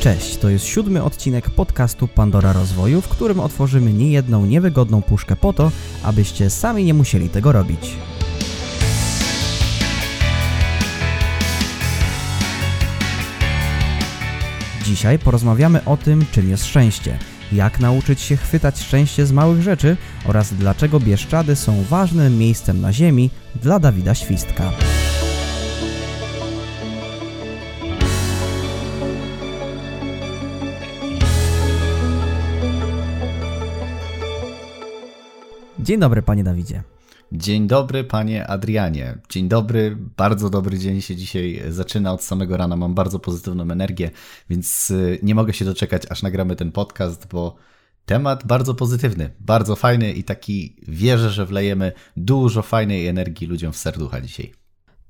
Cześć, to jest siódmy odcinek podcastu Pandora Rozwoju, w którym otworzymy niejedną niewygodną puszkę po to, abyście sami nie musieli tego robić. Dzisiaj porozmawiamy o tym, czym jest szczęście, jak nauczyć się chwytać szczęście z małych rzeczy oraz dlaczego Bieszczady są ważnym miejscem na ziemi dla Dawida Świstka. Dzień dobry, panie Dawidzie. Dzień dobry, panie Adrianie. Dzień dobry, bardzo dobry dzień się dzisiaj zaczyna od samego rana. Mam bardzo pozytywną energię, więc y, nie mogę się doczekać, aż nagramy ten podcast, bo temat bardzo pozytywny, bardzo fajny i taki wierzę, że wlejemy dużo fajnej energii ludziom w serducha dzisiaj.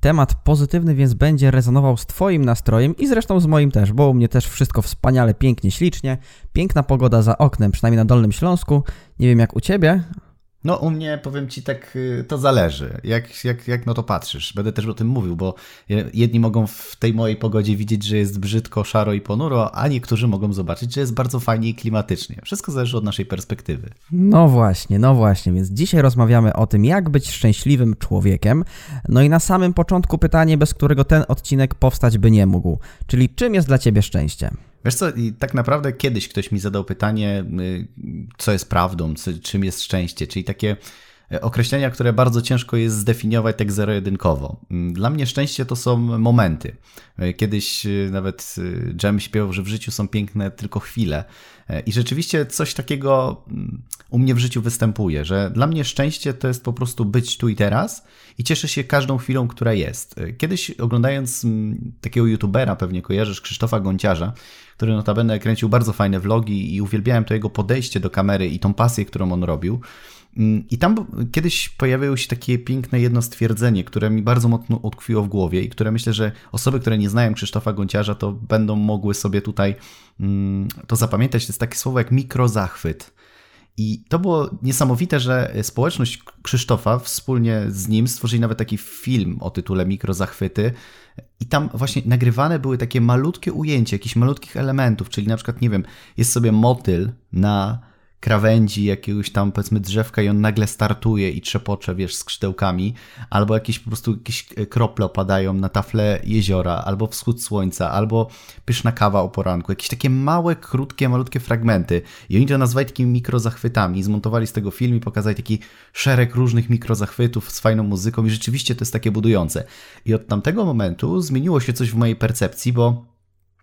Temat pozytywny więc będzie rezonował z Twoim nastrojem i zresztą z moim też, bo u mnie też wszystko wspaniale, pięknie, ślicznie. Piękna pogoda za oknem, przynajmniej na Dolnym Śląsku. Nie wiem jak u Ciebie, no u mnie powiem Ci tak, y, to zależy, jak, jak, jak no to patrzysz. Będę też o tym mówił, bo jedni mogą w tej mojej pogodzie widzieć, że jest brzydko, szaro i ponuro, a niektórzy mogą zobaczyć, że jest bardzo fajnie i klimatycznie. Wszystko zależy od naszej perspektywy. No właśnie, no właśnie, więc dzisiaj rozmawiamy o tym, jak być szczęśliwym człowiekiem. No i na samym początku pytanie, bez którego ten odcinek powstać by nie mógł, czyli czym jest dla Ciebie szczęście? Wiesz co, i tak naprawdę kiedyś ktoś mi zadał pytanie, y, co jest prawdą, czym jest szczęście, czyli takie określenia, które bardzo ciężko jest zdefiniować tak zero-jedynkowo. Mm, dla mnie szczęście to są momenty. E, kiedyś y, nawet Jem śpiewał, że w życiu są piękne tylko chwile. E, I rzeczywiście coś takiego mm, u mnie w życiu występuje, że dla mnie szczęście to jest po prostu być tu i teraz i cieszę się każdą chwilą, która jest. Kiedyś oglądając mm, takiego youtubera, pewnie kojarzysz, Krzysztofa Gonciarza, który notabene kręcił bardzo fajne vlogi i uwielbiałem to jego podejście do kamery i tą pasję, którą on robił. Mm, I tam kiedyś pojawiło się takie piękne jedno stwierdzenie, które mi bardzo mocno utkwiło w głowie i które myślę, że osoby, które nie znają Krzysztofa Gonciarza, to będą mogły sobie tutaj mm, to zapamiętać. To jest takie słowo jak mikrozachwyt. I to było niesamowite, że społeczność Krzysztofa wspólnie z nim stworzyli nawet taki film o tytule Mikrozachwyty. I tam właśnie nagrywane były takie malutkie ujęcia jakichś malutkich elementów, czyli na przykład, nie wiem, jest sobie motyl na krawędzi jakiegoś tam powiedzmy drzewka i on nagle startuje i trzepocze, wiesz, skrzydełkami, albo jakieś po prostu jakieś krople opadają na tafle jeziora, albo wschód słońca, albo pyszna kawa o poranku, jakieś takie małe, krótkie, malutkie fragmenty. I oni to nazwali takimi mikrozachwytami, zmontowali z tego film i pokazali taki szereg różnych mikrozachwytów z fajną muzyką i rzeczywiście to jest takie budujące. I od tamtego momentu zmieniło się coś w mojej percepcji, bo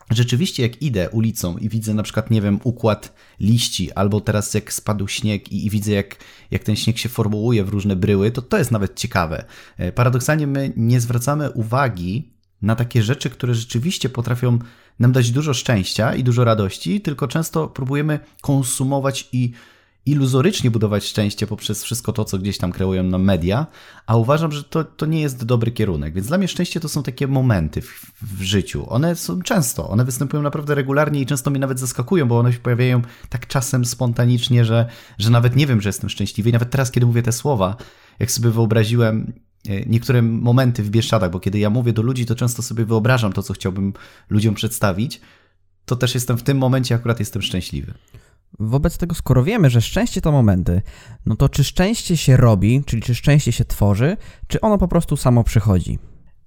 Rzeczywiście, jak idę ulicą i widzę na przykład, nie wiem, układ liści, albo teraz jak spadł śnieg i, i, widzę, jak, jak ten śnieg się formułuje w różne bryły, to to jest nawet ciekawe. E, paradoksalnie my nie zwracamy uwagi na takie rzeczy, które rzeczywiście potrafią nam dać dużo szczęścia i dużo radości, tylko często próbujemy konsumować i iluzorycznie budować szczęście poprzez wszystko to, co gdzieś tam kreują nam media, a uważam, że to, to nie jest dobry kierunek. Więc dla mnie szczęście to są takie momenty w, w, życiu. One są często, one występują naprawdę regularnie i często mnie nawet zaskakują, bo one się pojawiają tak czasem spontanicznie, że, że nawet nie wiem, że jestem szczęśliwy. I nawet teraz, kiedy mówię te słowa, jak sobie wyobraziłem e, niektóre momenty w Bieszczadach, bo kiedy ja mówię do ludzi, to często sobie wyobrażam to, co chciałbym ludziom przedstawić, to też jestem w tym momencie, akurat jestem szczęśliwy. Wobec tego, skoro wiemy, że szczęście to momenty, no to czy szczęście się robi, czyli czy szczęście się tworzy, czy ono po prostu samo przychodzi?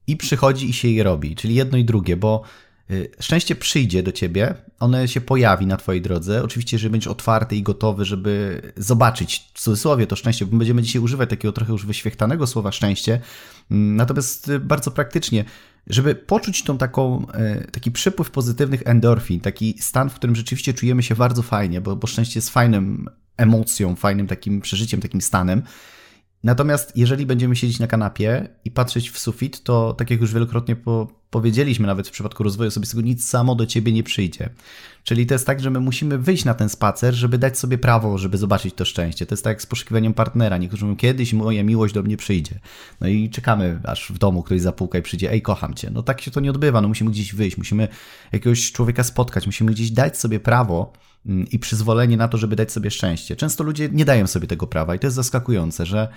I przychodzi i się je robi, czyli jedno i drugie, bo y, szczęście przyjdzie do ciebie, one się pojawi na twojej drodze. Oczywiście, jeżeli będziesz otwarty i gotowy, żeby zobaczyć w cudzysłowie to szczęście, bo będziemy dzisiaj używać takiego trochę już wyświechtanego słowa szczęście, mm, natomiast y, bardzo praktycznie żeby poczuć tą taką, e, taki przypływ pozytywnych endorfin, taki stan, w którym rzeczywiście czujemy się bardzo fajnie, bo, bo szczęście jest fajnym emocją, fajnym takim przeżyciem, takim stanem, Natomiast jeżeli będziemy siedzieć na kanapie i patrzeć w sufit, to tak jak już wielokrotnie po, powiedzieliśmy, nawet w przypadku rozwoju osobistego, nic samo do ciebie nie przyjdzie. Czyli to jest tak, że my musimy wyjść na ten spacer, żeby dać sobie prawo, żeby zobaczyć to szczęście. To jest tak jak z poszukiwaniem partnera. Niektórzy mówią, kiedyś moja miłość do mnie przyjdzie. No i czekamy, aż w domu ktoś zapuka i przyjdzie, ej, kocham cię. No tak się to nie odbywa, no musimy gdzieś wyjść, musimy jakiegoś człowieka spotkać, musimy gdzieś dać sobie prawo, i przyzwolenie na to, żeby dać sobie szczęście. Często ludzie nie dają sobie tego prawa i to jest zaskakujące, że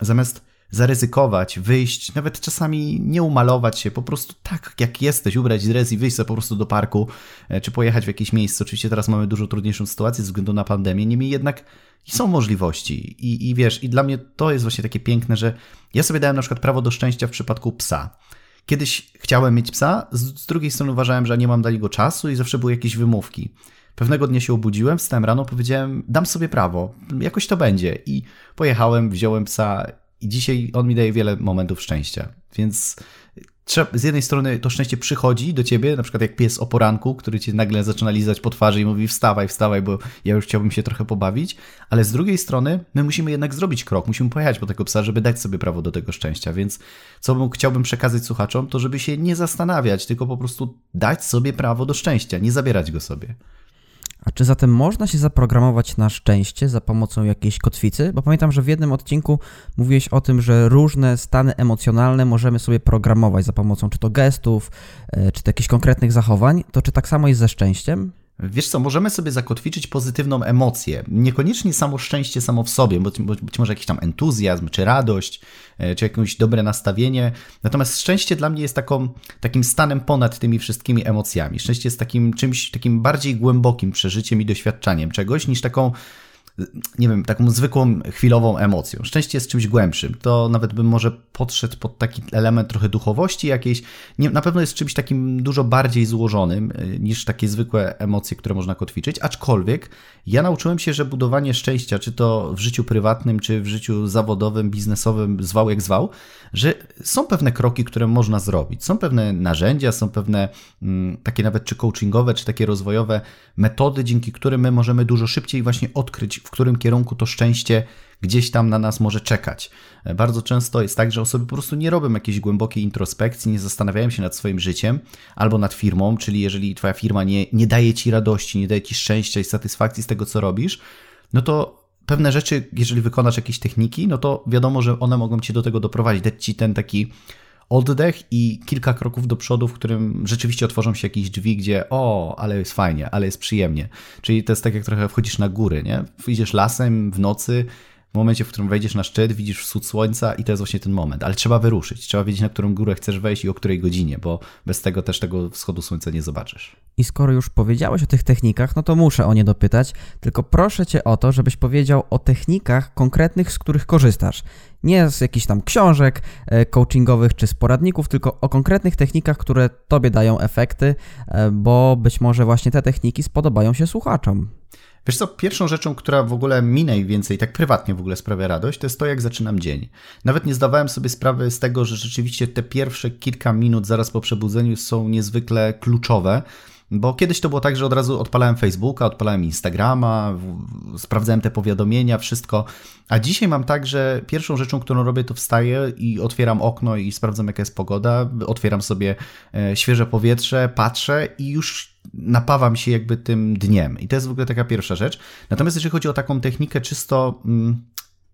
zamiast zaryzykować, wyjść, nawet czasami nie umalować się, po prostu tak jak jesteś, ubrać dres i wyjść sobie po prostu do parku, e, czy pojechać w jakieś miejsce. Oczywiście teraz mamy dużo trudniejszą sytuację ze względu na pandemię, niemniej jednak są możliwości i, i wiesz, i dla mnie to jest właśnie takie piękne, że ja sobie dałem na przykład prawo do szczęścia w przypadku psa. Kiedyś chciałem mieć psa, z, z drugiej strony uważałem, że nie mam dla niego czasu i zawsze były jakieś wymówki. Pewnego dnia się obudziłem, wstałem rano, powiedziałem, dam sobie prawo, jakoś to będzie. I pojechałem, wziąłem psa i dzisiaj on mi daje wiele momentów szczęścia. Więc z jednej strony to szczęście przychodzi do ciebie, na przykład jak pies o poranku, który cię nagle zaczyna lizać po twarzy i mówi wstawaj, wstawaj, bo ja już chciałbym się trochę pobawić, ale z drugiej strony my musimy jednak zrobić krok, musimy pojechać po tego psa, żeby dać sobie prawo do tego szczęścia, więc co chciałbym przekazać słuchaczom, to żeby się nie zastanawiać, tylko po prostu dać sobie prawo do szczęścia, nie zabierać go sobie. A czy zatem można się zaprogramować na szczęście za pomocą jakiejś kotwicy? Bo pamiętam, że w jednym odcinku mówiłeś o tym, że różne stany emocjonalne możemy sobie programować za pomocą czy to gestów, e, czy to jakichś konkretnych zachowań. To czy tak samo jest ze szczęściem? Wiesz co, możemy sobie zakotwiczyć pozytywną emocję. Niekoniecznie samo szczęście samo w sobie, bo być może jakiś tam entuzjazm, czy radość, e, czy jakieś dobre nastawienie. Natomiast szczęście dla mnie jest taką, takim stanem ponad tymi wszystkimi emocjami. Szczęście jest takim czymś, takim bardziej głębokim przeżyciem i doświadczaniem czegoś, niż taką nie wiem, taką zwykłą, chwilową emocją. Szczęście jest czymś głębszym. To nawet bym może podszedł pod taki element trochę duchowości jakiejś. Nie, na pewno jest czymś takim dużo bardziej złożonym y, niż takie zwykłe emocje, które można kotwiczyć. Aczkolwiek ja nauczyłem się, że budowanie szczęścia, czy to w życiu prywatnym, czy w życiu zawodowym, biznesowym, zwał jak zwał, że są pewne kroki, które można zrobić. Są pewne narzędzia, są pewne mm, takie nawet czy coachingowe, czy takie rozwojowe metody, dzięki którym my możemy dużo szybciej właśnie odkryć, w którym kierunku to szczęście gdzieś tam na nas może czekać. Bardzo często jest tak, że osoby po prostu nie robią jakiejś głębokiej introspekcji, nie zastanawiają się nad swoim życiem albo nad firmą, czyli jeżeli twoja firma nie, nie daje ci radości, nie daje ci szczęścia i satysfakcji z tego, co robisz, no to pewne rzeczy, jeżeli wykonasz jakieś techniki, no to wiadomo, że one mogą cię do tego doprowadzić, dać ci ten taki oddech i kilka kroków do przodu, w którym rzeczywiście otworzą się jakieś drzwi, gdzie o, ale jest fajnie, ale jest przyjemnie. Czyli to jest tak, jak trochę wchodzisz na góry, nie? Idziesz lasem w nocy, w momencie, w którym wejdziesz na szczyt, widzisz wschód słońca i to jest właśnie ten moment. Ale trzeba wyruszyć, trzeba wiedzieć, na którą górę chcesz wejść i o której godzinie, bo bez tego też tego wschodu słońca nie zobaczysz. I skoro już powiedziałeś o tych technikach, no to muszę o nie dopytać, tylko proszę cię o to, żebyś powiedział o technikach konkretnych, z których korzystasz. Nie z jakichś tam książek e, coachingowych czy z poradników, tylko o konkretnych technikach, które tobie dają efekty, e, bo być może właśnie te techniki spodobają się słuchaczom. Wiesz co, pierwszą rzeczą, która w ogóle mi najwięcej, tak prywatnie w ogóle sprawia radość, to jest to, jak zaczynam dzień. Nawet nie zdawałem sobie sprawy z tego, że rzeczywiście te pierwsze kilka minut zaraz po przebudzeniu są niezwykle kluczowe. Bo kiedyś to było tak, że od razu odpalałem Facebooka, odpalałem Instagrama, sprawdzałem te powiadomienia, wszystko. A dzisiaj mam tak, że pierwszą rzeczą, którą robię, to wstaję i otwieram okno i sprawdzam, jaka jest pogoda. Otwieram sobie e, świeże powietrze, patrzę i już napawam się jakby tym dniem. I to jest w ogóle taka pierwsza rzecz. Natomiast jeżeli chodzi o taką technikę czysto mm,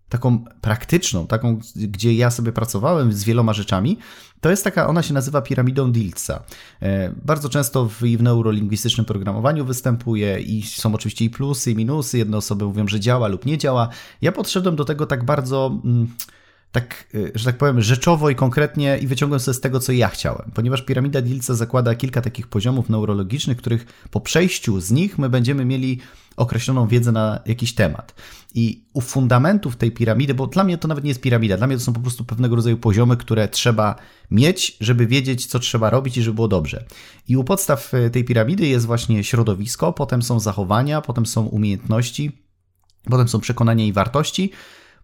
taką praktyczną, taką, gdzie ja sobie pracowałem z wieloma rzeczami, to jest taka, ona się nazywa piramidą Diltsa. E, bardzo często w, w neurolingwistycznym programowaniu występuje i są oczywiście i plusy, i minusy. Jedne osoby mówią, że działa lub nie działa. Ja podszedłem do tego tak bardzo... Mm, tak, y, że tak powiem, rzeczowo i konkretnie i wyciągłem sobie z tego, co ja chciałem. Ponieważ piramida Dilca zakłada kilka takich poziomów neurologicznych, których po przejściu z nich my będziemy mieli określoną wiedzę na jakiś temat. I u fundamentów tej piramidy, bo dla mnie to nawet nie jest piramida, dla mnie to są po prostu pewnego rodzaju poziomy, które trzeba mieć, żeby wiedzieć, co trzeba robić i żeby było dobrze. I u podstaw y, tej piramidy jest właśnie środowisko, potem są zachowania, potem są umiejętności, potem są przekonania i wartości,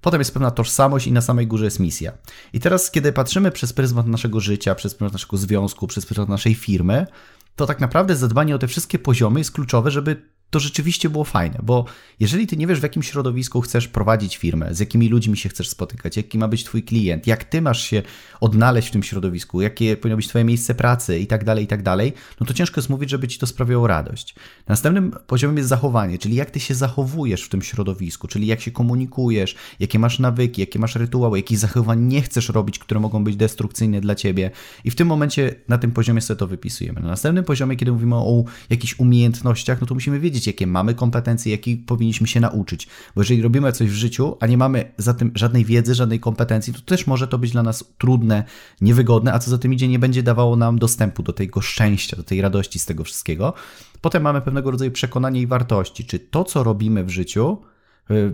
Potem jest pewna tożsamość i na samej górze jest misja. I teraz, kiedy patrzymy przez pryzmat naszego życia, przez pryzmat naszego związku, przez pryzmat naszej firmy, to tak naprawdę zadbanie o te wszystkie poziomy jest kluczowe, żeby to rzeczywiście było fajne, bo jeżeli ty nie wiesz, w jakim środowisku chcesz prowadzić firmę, z jakimi ludźmi się chcesz spotykać, jaki ma być twój klient, jak ty masz się odnaleźć w tym środowisku, jakie powinno być twoje miejsce pracy i tak dalej, i tak dalej, no to ciężko jest mówić, żeby ci to sprawiało radość. Następnym poziomem jest zachowanie, czyli jak ty się zachowujesz w tym środowisku, czyli jak się komunikujesz, jakie masz nawyki, jakie masz rytuały, jakich zachowań nie chcesz robić, które mogą być destrukcyjne dla ciebie. I w tym momencie na tym poziomie sobie to wypisujemy. Na następnym poziomie, kiedy mówimy o jakichś umiejętnościach, no to musimy wiedzieć, wiedzieć, jakie mamy kompetencje, jakich powinniśmy się nauczyć. Bo jeżeli robimy coś w życiu, a nie mamy za tym żadnej wiedzy, żadnej kompetencji, to też może to być dla nas trudne, niewygodne, a co za tym idzie, nie będzie dawało nam dostępu do tego szczęścia, do tej radości z tego wszystkiego. Potem mamy pewnego rodzaju przekonanie i wartości, czy to, co robimy w życiu,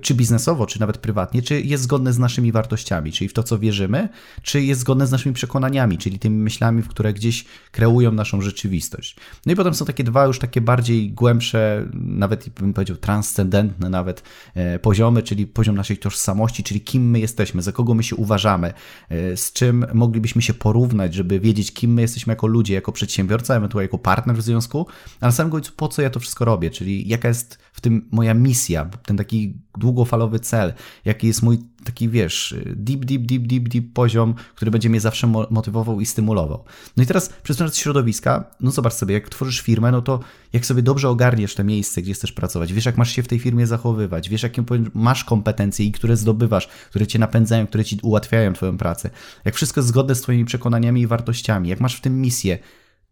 czy biznesowo, czy nawet prywatnie, czy jest zgodne z naszymi wartościami, czyli w to, co wierzymy, czy jest zgodne z naszymi przekonaniami, czyli tymi myślami, w które gdzieś kreują naszą rzeczywistość. No i potem są takie dwa już takie bardziej głębsze, nawet bym powiedział transcendentne nawet e, poziomy, czyli poziom naszej tożsamości, czyli kim my jesteśmy, za kogo my się uważamy, e, z czym moglibyśmy się porównać, żeby wiedzieć, kim my jesteśmy jako ludzie, jako przedsiębiorca, ewentualnie jako partner w związku, a na samym końcu po co ja to wszystko robię, czyli jaka jest w tym moja misja, ten taki długofalowy cel, jaki jest mój taki, wiesz, deep, deep, deep, deep, deep poziom, który będzie mnie zawsze motywował i stymulował. No i teraz pryzmat środowiska, no zobacz sobie, jak tworzysz firmę, no to jak sobie dobrze ogarniesz te miejsce, gdzie chcesz pracować, wiesz, jak masz się w tej firmie zachowywać, wiesz, jakie masz kompetencje i które zdobywasz, które cię napędzają, które ci ułatwiają twoją pracę, jak wszystko jest zgodne z twoimi przekonaniami i wartościami, jak masz w tym misję,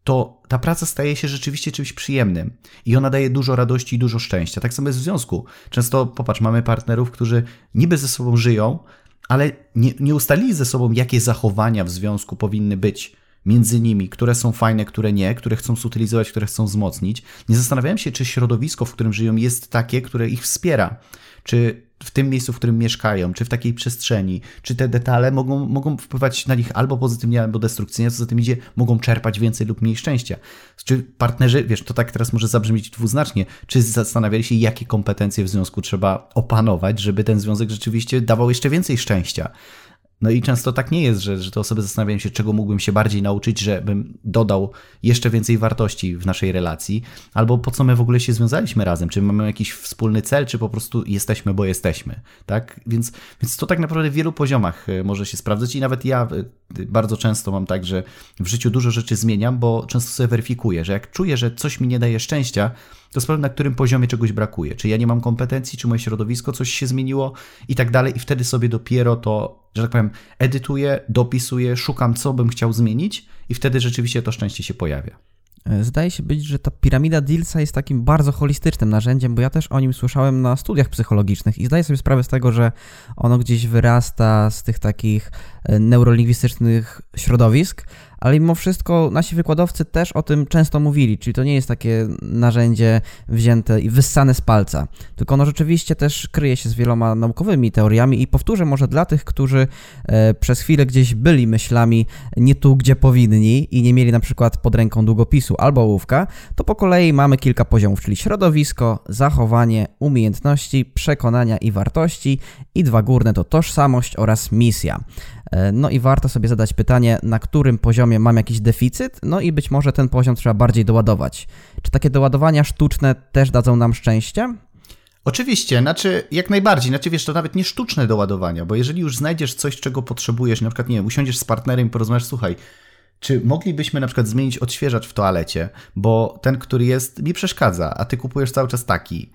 to ta praca staje się rzeczywiście czymś przyjemnym i ona daje dużo radości i dużo szczęścia. Tak samo jest w związku. Często, popatrz, mamy partnerów, którzy niby ze sobą żyją, ale nie, nie ustalili ze sobą, jakie zachowania w związku powinny być między nimi, które są fajne, które nie, które chcą zutylizować, które chcą wzmocnić. Nie zastanawiałem się, czy środowisko, w którym żyją, jest takie, które ich wspiera. Czy w tym miejscu, w którym mieszkają, czy w takiej przestrzeni, czy te detale mogą, mogą wpływać na nich albo pozytywnie, albo destrukcyjnie, co za tym idzie, mogą czerpać więcej lub mniej szczęścia. Czy partnerzy, wiesz, to tak teraz może zabrzmieć dwuznacznie, czy zastanawiali się, jakie kompetencje w związku trzeba opanować, żeby ten związek rzeczywiście dawał jeszcze więcej szczęścia. No i często tak nie jest, że, że te osoby zastanawiają się, czego mógłbym się bardziej nauczyć, żebym dodał jeszcze więcej wartości w naszej relacji, albo po co my w ogóle się związaliśmy razem, czy mamy jakiś wspólny cel, czy po prostu jesteśmy, bo jesteśmy, tak? Więc, więc to tak naprawdę w wielu poziomach e, może się sprawdzać i nawet ja e, bardzo często mam tak, że w życiu dużo rzeczy zmieniam, bo często sobie weryfikuję, że jak czuję, że coś mi nie daje szczęścia, to sprawdzam, na którym poziomie czegoś brakuje. Czy ja nie mam kompetencji, czy moje środowisko coś się zmieniło i tak dalej. I wtedy sobie dopiero to, że tak powiem, edytuję, dopisuję, szukam, co bym chciał zmienić, i wtedy rzeczywiście to szczęście się pojawia. E, zdaje się być, że ta piramida Dillsa jest takim bardzo holistycznym narzędziem, bo ja też o nim słyszałem na studiach psychologicznych i zdaję sobie sprawę z tego, że ono gdzieś wyrasta z tych takich e, neurolingwistycznych środowisk, ale mimo wszystko nasi wykładowcy też o tym często mówili, czyli to nie jest takie narzędzie wzięte i wyssane z palca, tylko ono rzeczywiście też kryje się z wieloma naukowymi teoriami i powtórzę może dla tych, którzy e, przez chwilę gdzieś byli myślami nie tu, gdzie powinni i nie mieli na przykład pod ręką długopisu albo ołówka, to po kolei mamy kilka poziomów, czyli środowisko, zachowanie, umiejętności, przekonania i wartości i dwa górne to tożsamość oraz misja. E, no i warto sobie zadać pytanie, na którym poziomie mam jakiś deficyt, no i być może ten poziom trzeba bardziej doładować. Czy takie doładowania sztuczne też dadzą nam szczęście? Oczywiście, znaczy jak najbardziej, znaczy wiesz, to nawet nie sztuczne doładowania, bo jeżeli już znajdziesz coś, czego potrzebujesz, na przykład, nie wiem, usiądziesz z partnerem i porozmawiasz, słuchaj, czy moglibyśmy na przykład zmienić odświeżacz w toalecie, bo ten, który jest, mi przeszkadza, a ty kupujesz cały czas taki.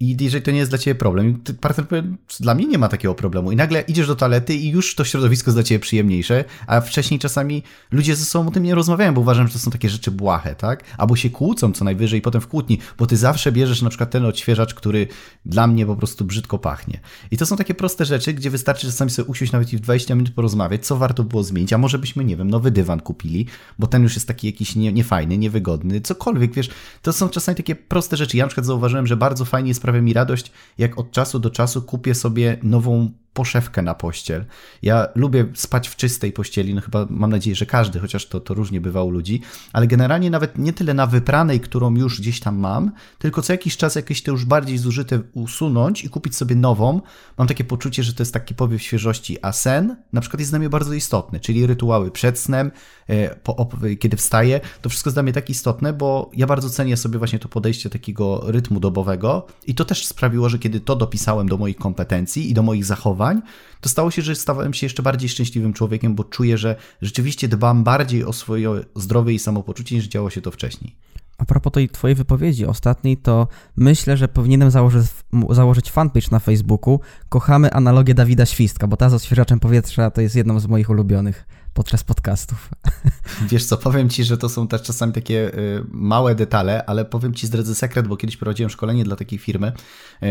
I jeżeli to nie jest dla ciebie problem, partner dla mnie nie ma takiego problemu. I nagle idziesz do toalety i już to środowisko jest dla ciebie przyjemniejsze, a wcześniej czasami ludzie ze sobą o tym nie rozmawiają, bo uważam, że to są takie rzeczy błahe, tak? Albo się kłócą co najwyżej i potem w kłótni, bo ty zawsze bierzesz na przykład ten odświeżacz, który dla mnie po prostu brzydko pachnie. I to są takie proste rzeczy, gdzie wystarczy czasami sobie usiąść nawet i w 20 minut porozmawiać, co warto było zmienić, a może byśmy, nie wiem, nowy dywan kupili, bo ten już jest taki jakiś nie, niefajny, niewygodny, cokolwiek, wiesz, to są czasami takie proste rzeczy. Ja na przykład zauważyłem, że bardzo fajnie jest sprawia mi radość, jak od czasu do czasu kupię sobie nową poszewkę na pościel. Ja lubię spać w czystej pościeli, no chyba mam nadzieję, że każdy, chociaż to, to różnie bywa u ludzi, ale generalnie nawet nie tyle na wypranej, którą już gdzieś tam mam, tylko co jakiś czas jakieś te już bardziej zużyte usunąć i kupić sobie nową. Mam takie poczucie, że to jest taki powiew świeżości, a sen na przykład jest dla mnie bardzo istotny, czyli rytuały przed snem, e, po, kiedy wstaję, to wszystko jest dla mnie tak istotne, bo ja bardzo cenię sobie właśnie to podejście takiego rytmu dobowego i to też sprawiło, że kiedy to dopisałem do moich kompetencji i do moich zachowań, zachowań, to stało się, że stałem się jeszcze bardziej szczęśliwym człowiekiem, bo czuję, że rzeczywiście dbam bardziej o swoje zdrowie i samopoczucie niż działo się to wcześniej. A propos tej twojej wypowiedzi ostatniej, to myślę, że powinienem założyć, założyć fanpage na Facebooku. Kochamy analogię Dawida Świstka, bo ta z odświeżaczem powietrza to jest jedną z moich ulubionych. podczas podcastów. Wiesz co, powiem ci, że to są też czasami takie y, małe detale, ale powiem ci, zdradzę sekret, bo kiedyś prowadziłem szkolenie dla takiej firmy,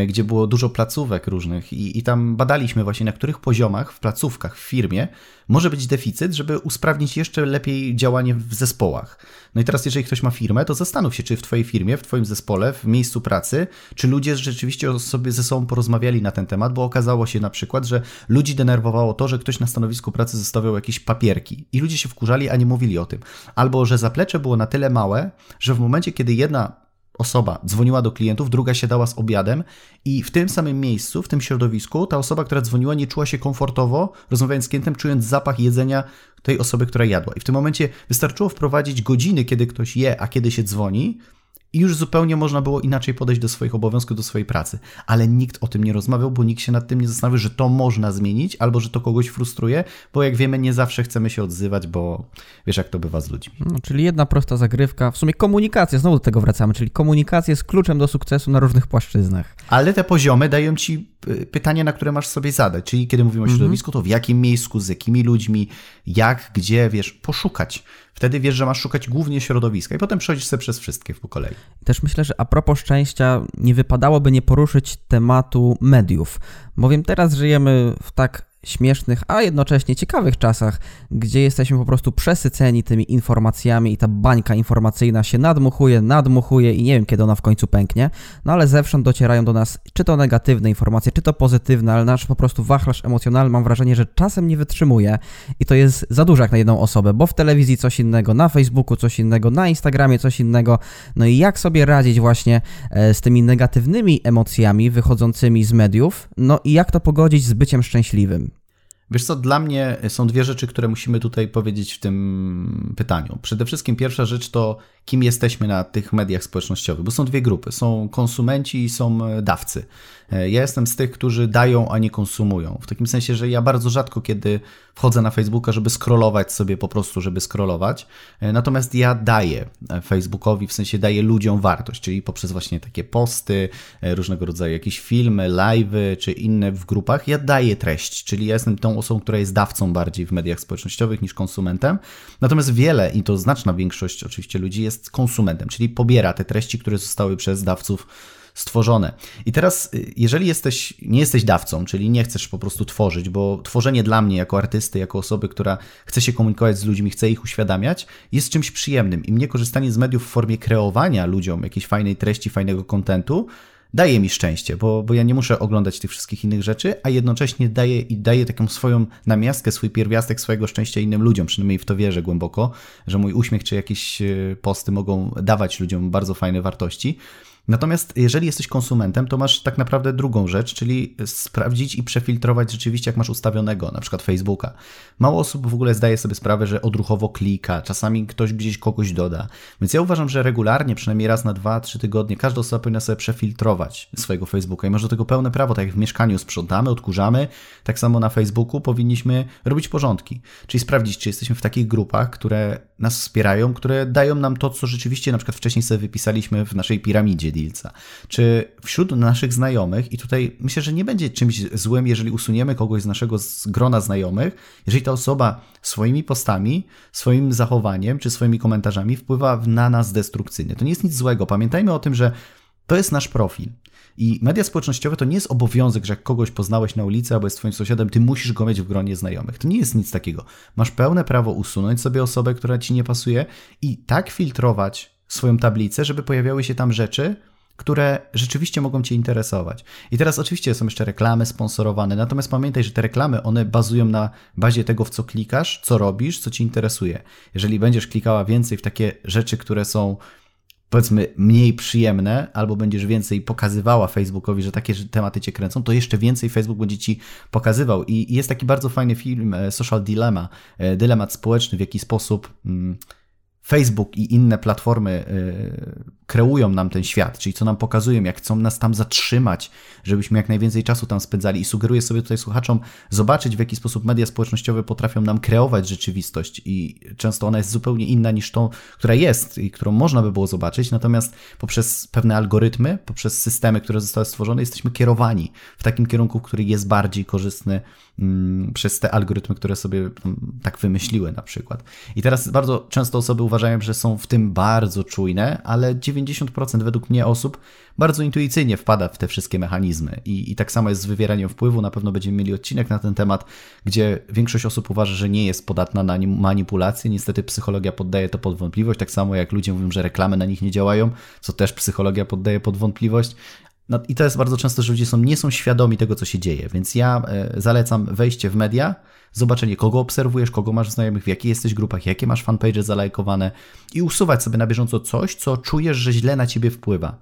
gdzie było dużo placówek różnych i, i tam badaliśmy właśnie, na których poziomach w placówkach, w firmie może być deficyt, żeby usprawnić jeszcze lepiej działanie w zespołach. No i teraz, jeżeli ktoś ma firmę, to zastanów się, czy w Twojej firmie, w Twoim zespole, w miejscu pracy, czy ludzie rzeczywiście sobie ze sobą porozmawiali na ten temat, bo okazało się na przykład, że ludzi denerwowało to, że ktoś na stanowisku pracy zostawiał jakieś papierki i ludzie się wkurzali, a nie mówili o tym. Albo, że zaplecze było na tyle małe, że w momencie, kiedy jedna osoba dzwoniła do klientów, druga siadała z obiadem i w tym samym miejscu, w tym środowisku, ta osoba, która dzwoniła, nie czuła się komfortowo, rozmawiając z klientem, czując zapach jedzenia tej osoby, która jadła. I w tym momencie wystarczyło wprowadzić godziny, kiedy ktoś je, a kiedy się dzwoni, i już zupełnie można było inaczej podejść do swoich obowiązków, do swojej pracy. Ale nikt o tym nie rozmawiał, bo nikt się nad tym nie zastanawiał, że to można zmienić, albo że to kogoś frustruje, bo jak wiemy, nie zawsze chcemy się odzywać, bo wiesz, jak to bywa z ludźmi. No, czyli jedna prosta zagrywka, w sumie komunikacja, znowu do tego wracamy, czyli komunikacja jest kluczem do sukcesu na różnych płaszczyznach. Ale te poziomy dają ci y, pytanie, na które masz sobie zadać. Czyli kiedy mówimy o mhm. środowisku, to w jakim miejscu, z jakimi ludźmi, jak, gdzie, wiesz, poszukać. Wtedy wiesz, że masz szukać głównie środowiska i potem przechodzisz sobie przez wszystkie po kolei. Też myślę, że a propos szczęścia, nie wypadałoby nie poruszyć tematu mediów, bowiem teraz żyjemy w tak śmiesznych, a jednocześnie ciekawych czasach, gdzie jesteśmy po prostu przesyceni tymi informacjami i ta bańka informacyjna się nadmuchuje, nadmuchuje i nie wiem, kiedy ona w końcu pęknie, no ale zewsząd docierają do nas czy to negatywne informacje, czy to pozytywne, ale nasz po prostu wachlarz emocjonalny mam wrażenie, że czasem nie wytrzymuje i to jest za dużo jak na jedną osobę, bo w telewizji coś innego, na Facebooku coś innego, na Instagramie coś innego, no i jak sobie radzić właśnie e, z tymi negatywnymi emocjami wychodzącymi z mediów, no i jak to pogodzić z byciem szczęśliwym. Wiesz co, dla mnie są dwie rzeczy, które musimy tutaj powiedzieć w tym pytaniu. Przede wszystkim pierwsza rzecz to, kim jesteśmy na tych mediach społecznościowych, bo są dwie grupy. Są konsumenci i są dawcy. E, ja jestem z tych, którzy dają, a nie konsumują. W takim sensie, że ja bardzo rzadko kiedy wchodzę na Facebooka, żeby scrollować sobie po prostu, żeby scrollować. E, natomiast ja daję e, Facebookowi, w sensie daję ludziom wartość, czyli poprzez właśnie takie posty, różnego rodzaju jakieś filmy, live'y czy inne w grupach. Ja daję treść, czyli ja jestem tą osobą, która jest dawcą bardziej w mediach społecznościowych niż konsumentem. Natomiast wiele, i to znaczna większość oczywiście ludzi jest konsumentem, czyli pobiera te treści, które zostały przez dawców stworzone. I teraz, y, jeżeli jesteś, nie jesteś dawcą, czyli nie chcesz po prostu tworzyć, bo tworzenie dla mnie jako artysty, jako osoby, która chce się komunikować z ludźmi, chce ich uświadamiać, jest czymś przyjemnym. I mnie korzystanie z mediów w formie kreowania ludziom jakiejś fajnej treści, fajnego kontentu, daje mi szczęście, bo, bo ja nie muszę oglądać tych wszystkich innych rzeczy, a jednocześnie daje i daje taką swoją namiastkę, swój pierwiastek swojego szczęścia innym ludziom. Przynajmniej w to wierzę głęboko, że mój uśmiech czy jakieś y, posty mogą dawać ludziom bardzo fajne wartości. Natomiast jeżeli jesteś konsumentem, to masz tak naprawdę drugą rzecz, czyli sprawdzić i przefiltrować rzeczywiście, jak masz ustawionego, na przykład Facebooka. Mało osób w ogóle zdaje sobie sprawę, że odruchowo klika, czasami ktoś gdzieś kogoś doda. Więc ja uważam, że regularnie, przynajmniej raz na dwa, trzy tygodnie, każda osoba powinna sobie przefiltrować swojego Facebooka i masz do tego pełne prawo, tak jak w mieszkaniu sprzątamy, odkurzamy, tak samo na Facebooku powinniśmy robić porządki. Czyli sprawdzić, czy jesteśmy w takich grupach, które nas wspierają, które dają nam to, co rzeczywiście na przykład wcześniej sobie wypisaliśmy w naszej piramidzie Dealsa. Czy wśród naszych znajomych, i tutaj myślę, że nie będzie czymś złym, jeżeli usuniemy kogoś z naszego grona znajomych, jeżeli ta osoba swoimi postami, swoim zachowaniem czy swoimi komentarzami wpływa na nas destrukcyjnie. To nie jest nic złego. Pamiętajmy o tym, że to jest nasz profil. I media społecznościowe to nie jest obowiązek, że jak kogoś poznałeś na ulicy albo jest twoim sąsiadem, ty musisz go mieć w gronie znajomych. To nie jest nic takiego. Masz pełne prawo usunąć sobie osobę, która ci nie pasuje i tak filtrować swoją tablicę, żeby pojawiały się tam rzeczy, które rzeczywiście mogą Cię interesować. I teraz oczywiście są jeszcze reklamy sponsorowane, natomiast pamiętaj, że te reklamy, one bazują na bazie tego, w co klikasz, co robisz, co Ci interesuje. Jeżeli będziesz klikała więcej w takie rzeczy, które są powiedzmy mniej przyjemne, albo będziesz więcej pokazywała Facebookowi, że takie tematy cię kręcą, to jeszcze więcej Facebook będzie ci pokazywał. I jest taki bardzo fajny film e, Social Dilemma, e, dylemat społeczny, w jaki sposób mm, Facebook i inne platformy e, kreują nam ten świat, czyli co nam pokazują, jak chcą nas tam zatrzymać, żebyśmy jak najwięcej czasu tam spędzali. I sugeruję sobie tutaj słuchaczom zobaczyć, w jaki sposób media społecznościowe potrafią nam kreować rzeczywistość i często ona jest zupełnie inna niż tą, która jest i którą można by było zobaczyć, natomiast poprzez pewne algorytmy, poprzez systemy, które zostały stworzone, jesteśmy kierowani w takim kierunku, który jest bardziej korzystny mm, przez te algorytmy, które sobie mm, tak wymyśliły na przykład. I teraz bardzo często osoby uważają, że są w tym bardzo czujne, ale 90% według mnie osób bardzo intuicyjnie wpada w te wszystkie mechanizmy. I, I tak samo jest z wywieraniem wpływu. Na pewno będziemy mieli odcinek na ten temat, gdzie większość osób uważa, że nie jest podatna na manipulacje. Niestety psychologia poddaje to pod wątpliwość, tak samo jak ludzie mówią, że reklamy na nich nie działają, co też psychologia poddaje pod wątpliwość. No, I to jest bardzo często, że ludzie są, nie są świadomi tego, co się dzieje, więc ja e, zalecam wejście w media, zobaczenie, kogo obserwujesz, kogo masz znajomych, w jakiej jesteś grupach, jakie masz fanpage zalajkowane i usuwać sobie na bieżąco coś, co czujesz, że źle na ciebie wpływa.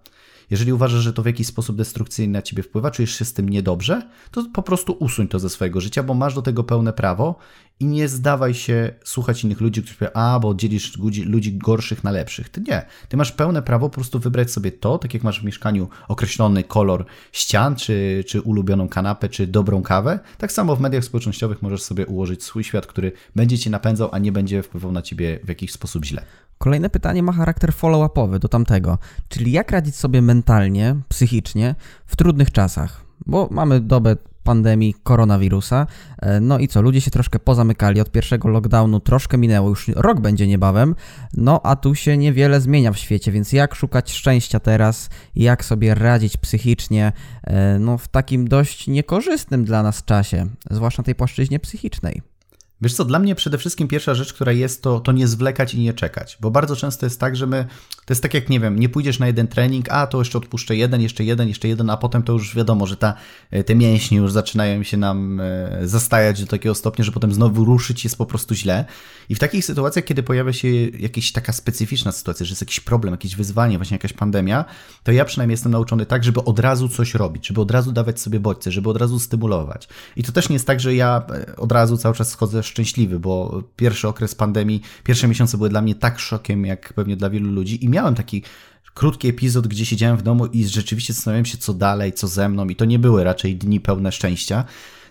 Jeżeli uważasz, że to w jakiś sposób destrukcyjnie na ciebie wpływa, czujesz się z tym niedobrze, to po prostu usuń to ze swojego życia, bo masz do tego pełne prawo i nie zdawaj się słuchać innych ludzi, którzy powiedzą, a, bo dzielisz ludzi, ludzi gorszych na lepszych. Ty nie. Ty masz pełne prawo po prostu wybrać sobie to, tak jak masz w mieszkaniu określony kolor ścian, czy, czy ulubioną kanapę, czy dobrą kawę, tak samo w mediach społecznościowych możesz sobie ułożyć swój świat, który będzie cię napędzał, a nie będzie wpływał na ciebie w jakiś sposób źle. Kolejne pytanie ma charakter follow-upowy do tamtego, czyli jak radzić sobie mentalnie, psychicznie w trudnych czasach? Bo mamy dobę pandemii koronawirusa. E, no i co, ludzie się troszkę pozamykali, od pierwszego lockdownu troszkę minęło, już rok będzie niebawem, no a tu się niewiele zmienia w świecie, więc jak szukać szczęścia teraz, jak sobie radzić psychicznie, e, no w takim dość niekorzystnym dla nas czasie, zwłaszcza tej płaszczyźnie psychicznej. Wiesz co, dla mnie przede wszystkim pierwsza rzecz, która jest, to, to nie zwlekać i nie czekać. Bo bardzo często jest tak, że my, to jest tak jak, nie wiem, nie pójdziesz na jeden trening, a to jeszcze odpuszczę jeden, jeszcze jeden, jeszcze jeden, a potem to już wiadomo, że ta, e, te mięśnie już zaczynają się nam e, zastajać do takiego stopnia, że potem znowu ruszyć jest po prostu źle. I w takich sytuacjach, kiedy pojawia się jakaś taka specyficzna sytuacja, że jest jakiś problem, jakieś wyzwanie, właśnie jakaś pandemia, to ja przynajmniej jestem nauczony tak, żeby od razu coś robić, żeby od razu dawać sobie bodźce, żeby od razu stymulować. I to też nie jest tak, że ja e, od razu cały czas schodzę szczęśliwy, bo pierwszy okres pandemii, pierwsze miesiące były dla mnie tak szokiem, jak pewnie dla wielu ludzi i miałem taki krótki epizod, gdzie siedziałem w domu i rzeczywiście zastanawiałem się, co dalej, co ze mną i to nie były raczej dni pełne szczęścia.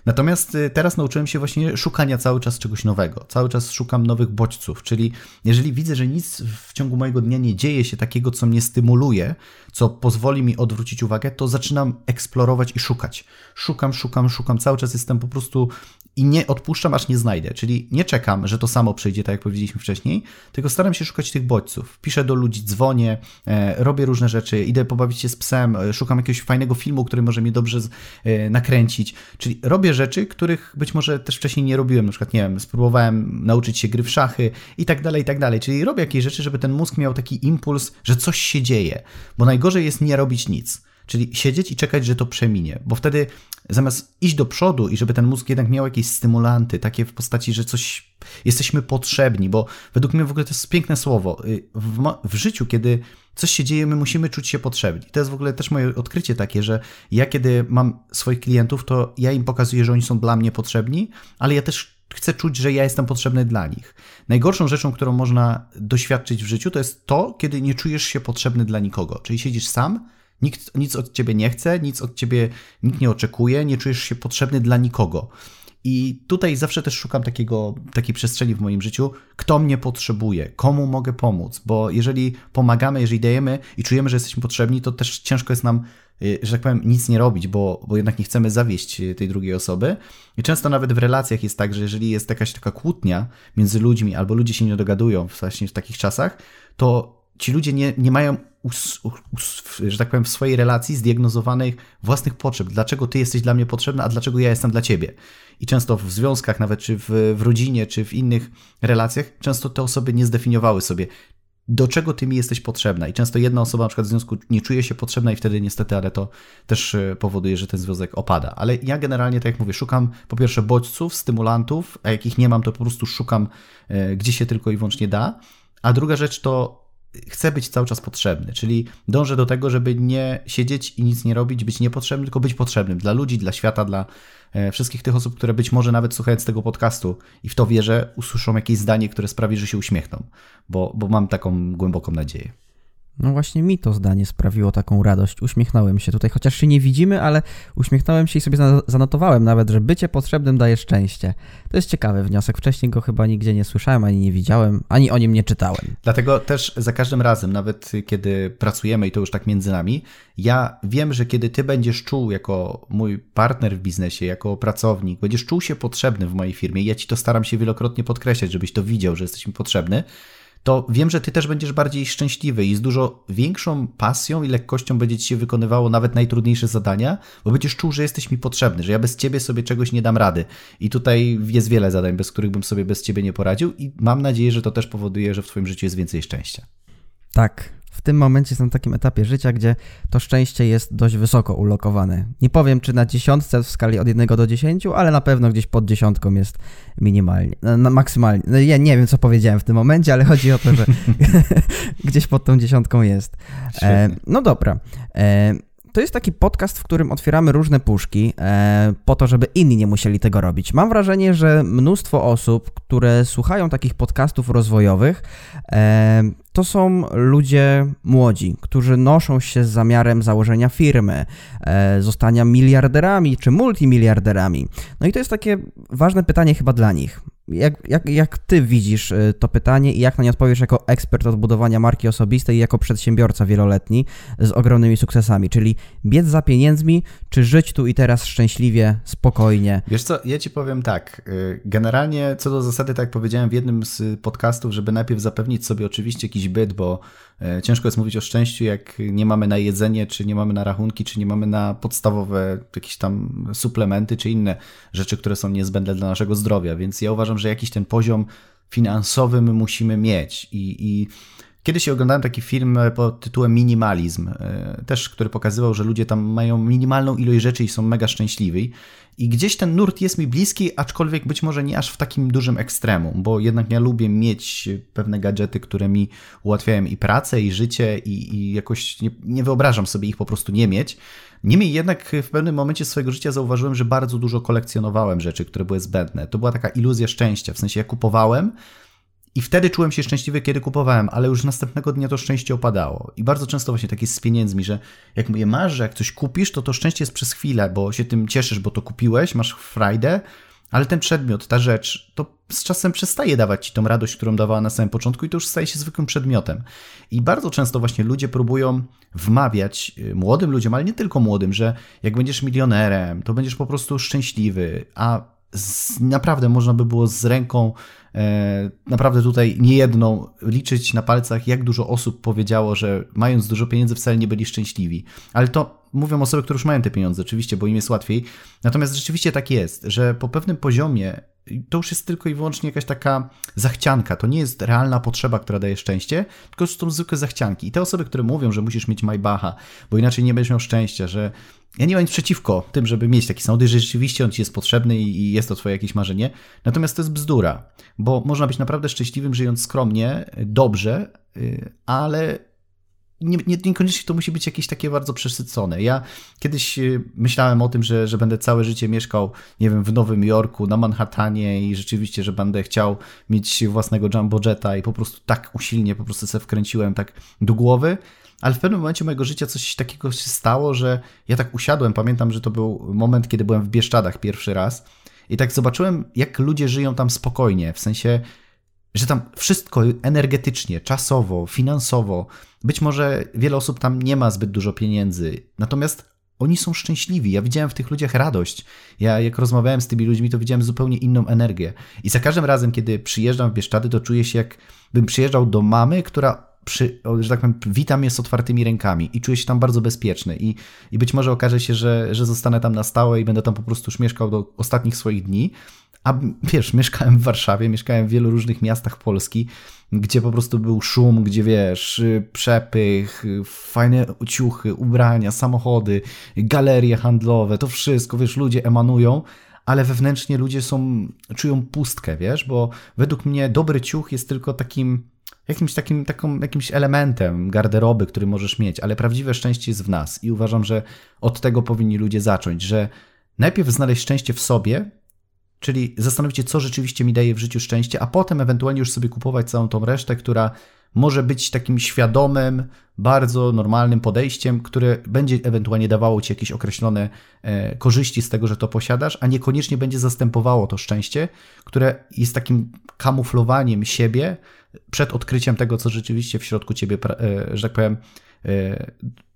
Natomiast y, teraz nauczyłem się właśnie szukania cały czas czegoś nowego. Cały czas szukam nowych bodźców, czyli jeżeli widzę, że nic w ciągu mojego dnia nie dzieje się takiego, co mnie stymuluje, co pozwoli mi odwrócić uwagę, to zaczynam eksplorować i szukać. Szukam, szukam, szukam. Cały czas jestem po prostu i nie odpuszczam, aż nie znajdę. Czyli nie czekam, że to samo przyjdzie, tak jak powiedzieliśmy wcześniej, tylko staram się szukać tych bodźców. Piszę do ludzi, dzwonię, e, robię różne rzeczy, idę pobawić się z psem, e, szukam jakiegoś fajnego filmu, który może mnie dobrze e, nakręcić. Czyli robię rzeczy, których być może też wcześniej nie robiłem. Na przykład, nie wiem, spróbowałem nauczyć się gry w szachy i tak dalej, i tak dalej. Czyli robię jakieś rzeczy, żeby ten mózg miał taki impuls, że coś się dzieje. Bo najgorzej jest nie robić nic. Czyli siedzieć i czekać, że to przeminie, bo wtedy zamiast iść do przodu i żeby ten mózg jednak miał jakieś stymulanty, takie w postaci, że coś jesteśmy potrzebni, bo według mnie w ogóle to jest piękne słowo. Y, w, w życiu, kiedy coś się dzieje, my musimy czuć się potrzebni. To jest w ogóle też moje odkrycie takie, że ja kiedy mam swoich klientów, to ja im pokazuję, że oni są dla mnie potrzebni, ale ja też chcę czuć, że ja jestem potrzebny dla nich. Najgorszą rzeczą, którą można doświadczyć w życiu, to jest to, kiedy nie czujesz się potrzebny dla nikogo. Czyli siedzisz sam, Nikt nic od ciebie nie chce, nic od ciebie nikt nie oczekuje, nie czujesz się potrzebny dla nikogo. I tutaj zawsze też szukam takiego, takiej przestrzeni w moim życiu, kto mnie potrzebuje, komu mogę pomóc, bo jeżeli pomagamy, jeżeli dajemy i czujemy, że jesteśmy potrzebni, to też ciężko jest nam, y, że tak powiem, nic nie robić, bo, bo jednak nie chcemy zawieść y, tej drugiej osoby. I często nawet w relacjach jest tak, że jeżeli jest jakaś taka kłótnia między ludźmi, albo ludzie się nie dogadują właśnie w takich czasach, to ci ludzie nie, nie mają us, us, że tak powiem, w swojej relacji zdiagnozowanych własnych potrzeb. Dlaczego ty jesteś dla mnie potrzebna, a dlaczego ja jestem dla ciebie. I często w związkach, nawet czy w, w rodzinie, czy w innych relacjach, często te osoby nie zdefiniowały sobie, do czego ty mi jesteś potrzebna. I często jedna osoba na przykład w związku nie czuje się potrzebna i wtedy niestety, ale to też e, powoduje, że ten związek opada. Ale ja generalnie, tak jak mówię, szukam po pierwsze bodźców, stymulantów, a jakich nie mam, to po prostu szukam, e, gdzie się tylko i wyłącznie da. A druga rzecz to chcę być cały czas potrzebny, czyli dążę do tego, żeby nie siedzieć i nic nie robić, być niepotrzebny, tylko być potrzebnym dla ludzi, dla świata, dla e, wszystkich tych osób, które być może nawet słuchając tego podcastu i w to wierzę, usłyszą jakieś zdanie, które sprawi, że się uśmiechną, bo, bo mam taką głęboką nadzieję. No właśnie mi to zdanie sprawiło taką radość. Uśmiechnąłem się tutaj, chociaż się nie widzimy, ale uśmiechnąłem się i sobie zanotowałem nawet, że bycie potrzebnym daje szczęście. To jest ciekawy wniosek. Wcześniej go chyba nigdzie nie słyszałem, ani nie widziałem, ani o nim nie czytałem. Dlatego też za każdym razem, nawet kiedy pracujemy i to już tak między nami, ja wiem, że kiedy ty będziesz czuł jako mój partner w biznesie, jako pracownik, będziesz czuł się potrzebny w mojej firmie, ja ci to staram się wielokrotnie podkreślać, żebyś to widział, że jesteś mi potrzebny, to wiem, że ty też będziesz bardziej szczęśliwy i z dużo większą pasją i lekkością będzie ci się wykonywało nawet najtrudniejsze zadania, bo będziesz czuł, że jesteś mi potrzebny, że ja bez ciebie sobie czegoś nie dam rady. I tutaj jest wiele zadań, bez których bym sobie bez ciebie nie poradził i mam nadzieję, że to też powoduje, że w twoim życiu jest więcej szczęścia. Tak, w tym momencie jestem na takim etapie życia, gdzie to szczęście jest dość wysoko ulokowane. Nie powiem, czy na dziesiątce w skali od 1 do 10, ale na pewno gdzieś pod dziesiątką jest minimalnie, no, maksymalnie. No, ja nie wiem, co powiedziałem w tym momencie, ale chodzi o to, że gdzieś pod tą dziesiątką jest. E, no dobra. E, to jest taki podcast, w którym otwieramy różne puszki e, po to, żeby inni nie musieli tego robić. Mam wrażenie, że mnóstwo osób, które słuchają takich podcastów rozwojowych, e, to są ludzie młodzi, którzy noszą się z zamiarem założenia firmy, e, zostania miliarderami czy multimiliarderami. No i to jest takie ważne pytanie chyba dla nich. Jak, jak, jak ty widzisz y, to pytanie i jak na nie odpowiesz jako ekspert od budowania marki osobistej i jako przedsiębiorca wieloletni z ogromnymi sukcesami? Czyli biec za pieniędzmi, czy żyć tu i teraz szczęśliwie, spokojnie? Wiesz co, ja ci powiem tak. Y, generalnie co do zasady, tak jak powiedziałem w jednym z podcastów, żeby najpierw zapewnić sobie oczywiście jakiś byt, bo ciężko jest mówić o szczęściu, jak nie mamy na jedzenie, czy nie mamy na rachunki, czy nie mamy na podstawowe jakieś tam suplementy, czy inne rzeczy, które są niezbędne dla naszego zdrowia. Więc ja uważam, że jakiś ten poziom finansowy my musimy mieć. I, i Kiedyś oglądałem taki film pod tytułem Minimalizm, e, też który pokazywał, że ludzie tam mają minimalną ilość rzeczy i są mega szczęśliwi. I gdzieś ten nurt jest mi bliski, aczkolwiek być może nie aż w takim dużym ekstremum, bo jednak ja lubię mieć pewne gadżety, które mi ułatwiają i pracę, i życie, i, i jakoś nie, nie wyobrażam sobie ich po prostu nie mieć. Niemniej jednak w pewnym momencie swojego życia zauważyłem, że bardzo dużo kolekcjonowałem rzeczy, które były zbędne. To była taka iluzja szczęścia, w sensie ja kupowałem, i wtedy czułem się szczęśliwy, kiedy kupowałem, ale już następnego dnia to szczęście opadało. I bardzo często właśnie tak jest z pieniędzmi, że jak je masz, że jak coś kupisz, to to szczęście jest przez chwilę, bo się tym cieszysz, bo to kupiłeś, masz frajdę, ale ten przedmiot, ta rzecz, to z czasem przestaje dawać ci tą radość, którą dawała na samym początku i to już staje się zwykłym przedmiotem. I bardzo często właśnie ludzie próbują wmawiać y, młodym ludziom, ale nie tylko młodym, że jak będziesz milionerem, to będziesz po prostu szczęśliwy, a z, naprawdę można by było z ręką E, naprawdę tutaj niejedną liczyć na palcach, jak dużo osób powiedziało, że mając dużo pieniędzy wcale nie byli szczęśliwi. Ale to mówią osoby, które już mają te pieniądze, oczywiście, bo im jest łatwiej. Natomiast rzeczywiście tak jest, że po pewnym poziomie to już jest tylko i wyłącznie jakaś taka zachcianka. To nie jest realna potrzeba, która daje szczęście, tylko są zwykłe zachcianki. I te osoby, które mówią, że musisz mieć Maybacha, bo inaczej nie będziesz miał szczęścia, że ja nie mam nic przeciwko tym, żeby mieć taki samochód, że rzeczywiście on ci jest potrzebny i jest to twoje jakieś marzenie. Natomiast to jest bzdura, bo można być naprawdę szczęśliwym, żyjąc skromnie, dobrze, y, ale nie, nie, niekoniecznie to musi być jakieś takie bardzo przesycone. Ja kiedyś y, myślałem o tym, że, że będę całe życie mieszkał, nie wiem, w Nowym Jorku, na Manhattanie i rzeczywiście, że będę chciał mieć własnego jumbo jetta i po prostu tak usilnie po prostu sobie wkręciłem tak do głowy, ale w pewnym momencie mojego życia coś takiego się stało, że ja tak usiadłem, pamiętam, że to był moment, kiedy byłem w Bieszczadach pierwszy raz i tak zobaczyłem, jak ludzie żyją tam spokojnie, w sensie, że tam wszystko energetycznie, czasowo, finansowo, być może wiele osób tam nie ma zbyt dużo pieniędzy, natomiast oni są szczęśliwi. Ja widziałem w tych ludziach radość. Ja jak rozmawiałem z tymi ludźmi, to widziałem zupełnie inną energię. I za każdym razem, kiedy przyjeżdżam w Bieszczady, to czuję się jakbym przyjeżdżał do mamy, która przy, że tak powiem, witam je z otwartymi rękami i czuję się tam bardzo bezpieczny. I, i być może okaże się, że, że zostanę tam na stałe i będę tam po prostu już mieszkał do ostatnich swoich dni, a wiesz, mieszkałem w Warszawie, mieszkałem w wielu różnych miastach Polski, gdzie po prostu był szum, gdzie wiesz, przepych, fajne ciuchy, ubrania, samochody, galerie handlowe, to wszystko, wiesz, ludzie emanują, ale wewnętrznie ludzie są, czują pustkę, wiesz, bo według mnie dobry ciuch jest tylko takim jakimś takim taką, jakimś elementem garderoby, który możesz mieć, ale prawdziwe szczęście jest w nas i uważam, że od tego powinni ludzie zacząć, że najpierw znaleźć szczęście w sobie, Czyli zastanowić się, co rzeczywiście mi daje w życiu szczęście, a potem ewentualnie już sobie kupować całą tą resztę, która może być takim świadomym, bardzo normalnym podejściem, które będzie ewentualnie dawało ci jakieś określone e, korzyści z tego, że to posiadasz, a niekoniecznie będzie zastępowało to szczęście, które jest takim kamuflowaniem siebie przed odkryciem tego, co rzeczywiście w środku ciebie, e, że tak powiem, e,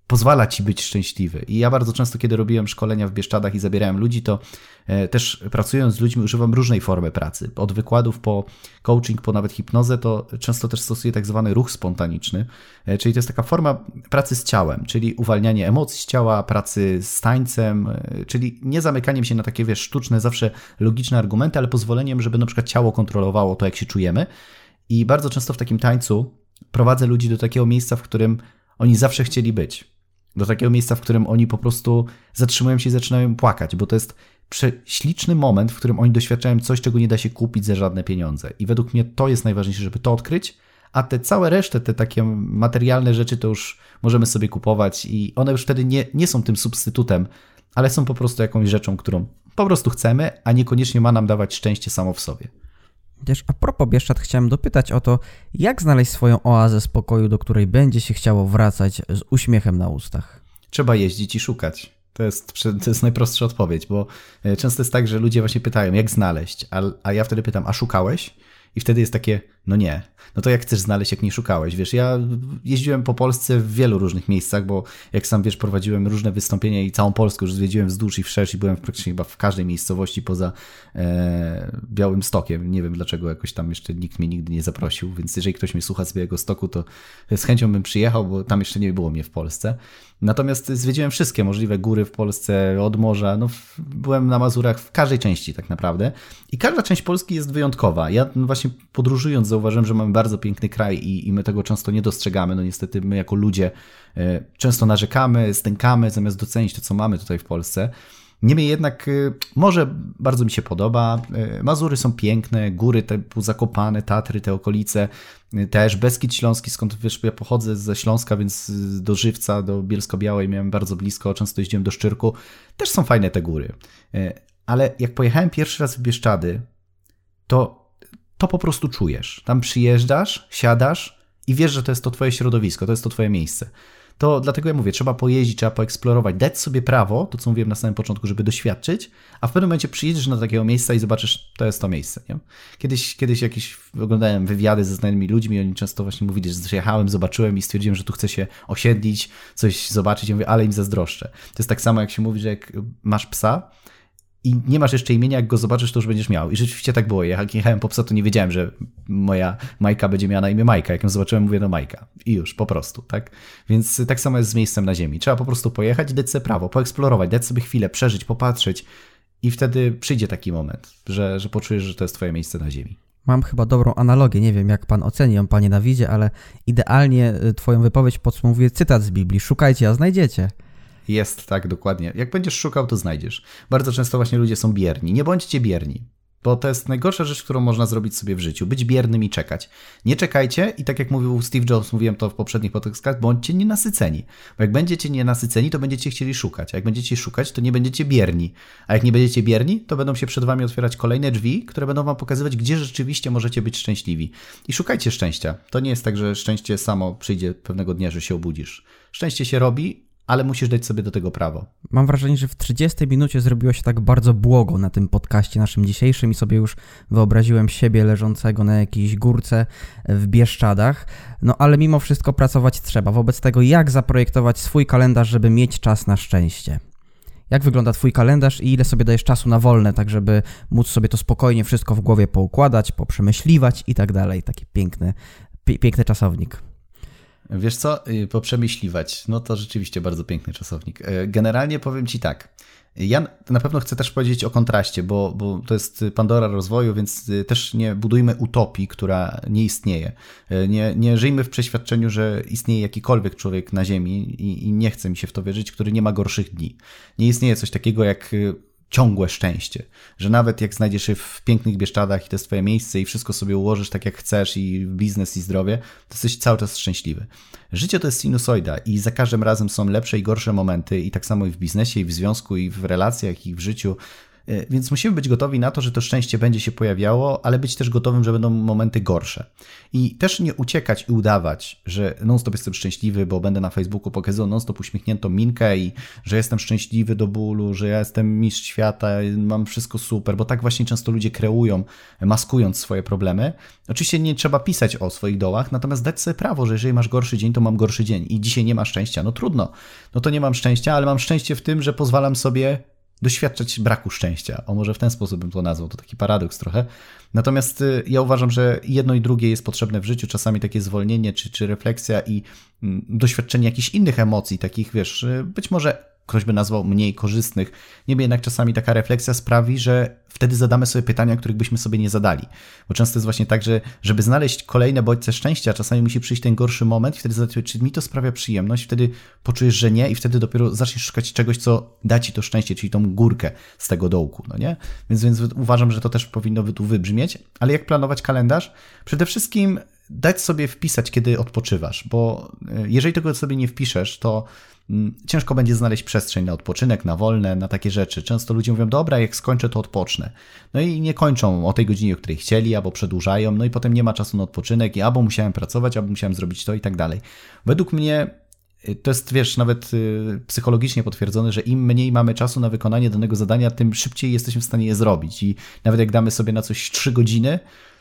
pozwala ci być szczęśliwy. I ja bardzo często, kiedy robiłem szkolenia w Bieszczadach i zabierałem ludzi, to e, też pracując z ludźmi używam różnej formy pracy. Od wykładów po coaching, po nawet hipnozę, to często też stosuję tak zwany ruch spontaniczny, e, czyli to jest taka forma pracy z ciałem, czyli uwalnianie emocji z ciała, pracy z tańcem, e, czyli nie zamykaniem się na takie, wiesz, sztuczne, zawsze logiczne argumenty, ale pozwoleniem, żeby na przykład ciało kontrolowało to, jak się czujemy. I bardzo często w takim tańcu prowadzę ludzi do takiego miejsca, w którym oni zawsze chcieli być do takiego miejsca, w którym oni po prostu zatrzymują się i zaczynają płakać, bo to jest prześliczny moment, w którym oni doświadczają coś, czego nie da się kupić za żadne pieniądze. I według mnie to jest najważniejsze, żeby to odkryć, a te całe resztę, te takie materialne rzeczy, to już możemy sobie kupować i one już wtedy nie, nie są tym substytutem, ale są po prostu jakąś rzeczą, którą po prostu chcemy, a niekoniecznie ma nam dawać szczęście samo w sobie. Też a propos Bieszczad chciałem dopytać o to, jak znaleźć swoją oazę spokoju, do której będzie się chciało wracać z uśmiechem na ustach? Trzeba jeździć i szukać. To jest, to jest najprostsza odpowiedź, bo e, często jest tak, że ludzie właśnie pytają, jak znaleźć, a, a ja wtedy pytam, a szukałeś? I wtedy jest takie, no nie, no to jak chcesz znaleźć, jak nie szukałeś? Wiesz, ja jeździłem po Polsce w wielu różnych miejscach, bo jak sam wiesz, prowadziłem różne wystąpienia i całą Polskę już zwiedziłem wzdłuż i wszerz i byłem praktycznie chyba w każdej miejscowości poza e, Białym Stokiem. Nie wiem dlaczego jakoś tam jeszcze nikt mnie nigdy nie zaprosił, więc jeżeli ktoś mnie słucha z Białego Stoku, to z chęcią bym przyjechał, bo tam jeszcze nie było mnie w Polsce. Natomiast zwiedziłem wszystkie możliwe góry w Polsce, od morza. No, byłem na Mazurach w każdej części tak naprawdę. I każda część Polski jest wyjątkowa. Ja właśnie podróżując zauważyłem, że mamy bardzo piękny kraj i, i my tego często nie dostrzegamy. No niestety my jako ludzie e, często narzekamy, stękamy, zamiast docenić to, co mamy tutaj w Polsce. Niemniej jednak y, może bardzo mi się podoba. Y, Mazury są piękne, góry typu Zakopane, Tatry, te okolice, y, też Beskid Śląski, skąd wiesz, ja pochodzę ze Śląska, więc do Żywca, do Bielsko-Białej miałem bardzo blisko, często jeździłem do Szczyrku. Też są fajne te góry. Ale jak pojechałem pierwszy raz w Bieszczady, to to po prostu czujesz. Tam przyjeżdżasz, siadasz i wiesz, że to jest to twoje środowisko, to jest to twoje miejsce to dlatego ja mówię, trzeba pojeździć, trzeba poeksplorować, dać sobie prawo, to co mówiłem na samym początku, żeby doświadczyć, a w pewnym momencie przyjedziesz na takiego miejsca i zobaczysz, to jest to miejsce. Nie? Kiedyś, kiedyś jakieś oglądałem wywiady ze znanymi ludźmi, oni często właśnie mówili, że przyjechałem, zobaczyłem i stwierdziłem, że tu chcę się osiedlić, coś zobaczyć, mówię, ale im zazdroszczę. To jest tak samo, jak się mówi, że jak masz psa, i nie masz jeszcze imienia, jak go zobaczysz, to już będziesz miał. I rzeczywiście tak było. Jak jechałem po psa, to nie wiedziałem, że moja Majka będzie miała na imię Majka. Jak ją zobaczyłem, mówię, no Majka. I już, po prostu, tak? Więc tak samo jest z miejscem na ziemi. Trzeba po prostu pojechać, dać sobie prawo, poeksplorować, dać sobie chwilę, przeżyć, popatrzeć i wtedy przyjdzie taki moment, że, że poczujesz, że to jest twoje miejsce na ziemi. Mam chyba dobrą analogię, nie wiem jak pan oceni ją, panie Dawidzie, ale idealnie y, twoją wypowiedź podsumowuje cytat z Biblii. Szukajcie, a znajdziecie. Jest tak, dokładnie. Jak będziesz szukał, to znajdziesz. Bardzo często właśnie ludzie są bierni. Nie bądźcie bierni. Bo to jest najgorsza rzecz, którą można zrobić sobie w życiu. Być biernym i czekać. Nie czekajcie i tak jak mówił Steve Jobs, mówiłem to w poprzednich podcastach, bądźcie nienasyceni. Bo jak będziecie nienasyceni, to będziecie chcieli szukać. A jak będziecie szukać, to nie będziecie bierni. A jak nie będziecie bierni, to będą się przed wami otwierać kolejne drzwi, które będą wam pokazywać, gdzie rzeczywiście możecie być szczęśliwi. I szukajcie szczęścia. To nie jest tak, że szczęście samo przyjdzie pewnego dnia, że się obudzisz. Szczęście się robi ale musisz dać sobie do tego prawo. Mam wrażenie, że w 30 minucie zrobiło się tak bardzo błogo na tym podcaście naszym dzisiejszym i sobie już wyobraziłem siebie leżącego na jakiejś górce w Bieszczadach. No ale mimo wszystko pracować trzeba. Wobec tego, jak zaprojektować swój kalendarz, żeby mieć czas na szczęście? Jak wygląda Twój kalendarz i ile sobie dajesz czasu na wolne, tak żeby móc sobie to spokojnie wszystko w głowie poukładać, poprzemyśliwać i tak dalej. Taki piękny, piękny czasownik. Wiesz co, y, poprzemyśliwać, no to rzeczywiście bardzo piękny czasownik. E, generalnie powiem Ci tak, ja na pewno chcę też powiedzieć o kontraście, bo, bo to jest Pandora rozwoju, więc y, też nie budujmy utopii, która nie istnieje. Nie, nie żyjmy w przeświadczeniu, że istnieje jakikolwiek człowiek na Ziemi i, i nie chce mi się w to wierzyć, który nie ma gorszych dni. Nie istnieje coś takiego jak y, ciągłe szczęście, że nawet jak znajdziesz się w pięknych Bieszczadach i to jest twoje miejsce i wszystko sobie ułożysz tak jak chcesz i biznes i zdrowie, to jesteś cały czas szczęśliwy. Życie to jest sinusoida i za każdym razem są lepsze i gorsze momenty i tak samo i w biznesie i w związku i w relacjach i w życiu więc musimy być gotowi na to, że to szczęście będzie się pojawiało, ale być też gotowym, że będą momenty gorsze. I też nie uciekać i udawać, że non-stop jestem szczęśliwy, bo będę na Facebooku pokazywał non-stop uśmiechniętą minkę i że jestem szczęśliwy do bólu, że ja jestem mistrz świata, mam wszystko super, bo tak właśnie często ludzie kreują, maskując swoje problemy. Oczywiście nie trzeba pisać o swoich dołach, natomiast dać sobie prawo, że jeżeli masz gorszy dzień, to mam gorszy dzień i dzisiaj nie ma szczęścia. No trudno, no to nie mam szczęścia, ale mam szczęście w tym, że pozwalam sobie doświadczać braku szczęścia. O może w ten sposób bym to nazwał, to taki paradoks trochę. Natomiast y, ja uważam, że jedno i drugie jest potrzebne w życiu, czasami takie zwolnienie czy, czy refleksja i mm, doświadczenie jakichś innych emocji, takich wiesz, y, być może ktoś by nazwał mniej korzystnych. Niemniej jednak czasami taka refleksja sprawi, że wtedy zadamy sobie pytania, których byśmy sobie nie zadali. Bo często jest właśnie tak, że żeby znaleźć kolejne bodźce szczęścia, czasami musi przyjść ten gorszy moment i wtedy zadać czy mi to sprawia przyjemność, wtedy poczujesz, że nie i wtedy dopiero zaczniesz szukać czegoś, co da ci to szczęście, czyli tą górkę z tego dołku, no nie? Więc, więc uważam, że to też powinno tu wybrzmieć. Ale jak planować kalendarz? Przede wszystkim dać sobie wpisać, kiedy odpoczywasz, bo e, jeżeli tego sobie nie wpiszesz, to mm, ciężko będzie znaleźć przestrzeń na odpoczynek, na wolne, na takie rzeczy. Często ludzie mówią, dobra, jak skończę, to odpocznę. No i nie kończą o tej godzinie, o której chcieli, albo przedłużają, no i potem nie ma czasu na odpoczynek i albo musiałem pracować, albo musiałem zrobić to i tak dalej. Według mnie y, to jest, wiesz, nawet y, psychologicznie potwierdzone, że im mniej mamy czasu na wykonanie danego zadania, tym szybciej jesteśmy w stanie je zrobić. I nawet jak damy sobie na coś 3 godziny, E,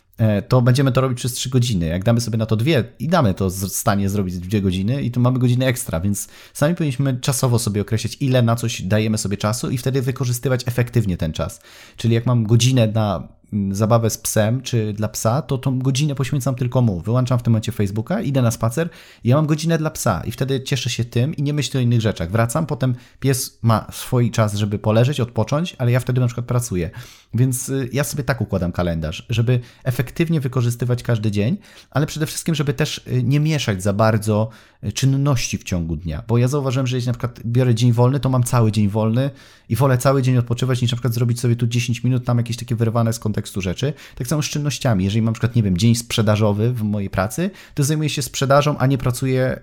to będziemy to robić przez 3 godziny. Jak damy sobie na to dwie i damy to w stanie zrobić 2 godziny i tu mamy godzinę ekstra, więc sami powinniśmy czasowo sobie określić, ile na coś dajemy sobie czasu i wtedy wykorzystywać efektywnie ten czas. Czyli jak mam godzinę na zabawę z psem, czy dla psa, to tą godzinę poświęcam tylko mu. Wyłączam w tym momencie Facebooka, idę na spacer i ja mam godzinę dla psa i wtedy cieszę się tym i nie myślę o innych rzeczach. Wracam, potem pies ma swój czas, żeby poleżeć, odpocząć, ale ja wtedy na przykład pracuję. Więc y, ja sobie tak układam kalendarz, żeby efektywnie wykorzystywać każdy dzień, ale przede wszystkim, żeby też y, nie mieszać za bardzo y, czynności w ciągu dnia. Bo ja zauważyłem, że jeśli na przykład biorę dzień wolny, to mam cały dzień wolny i wolę cały dzień odpoczywać, niż na przykład zrobić sobie tu 10 minut, tam jakieś takie wyrwane z kontekstu rzeczy. Tak samo z czynnościami. Jeżeli mam na przykład, nie wiem, dzień sprzedażowy w mojej pracy, to zajmuję się sprzedażą, a nie pracuję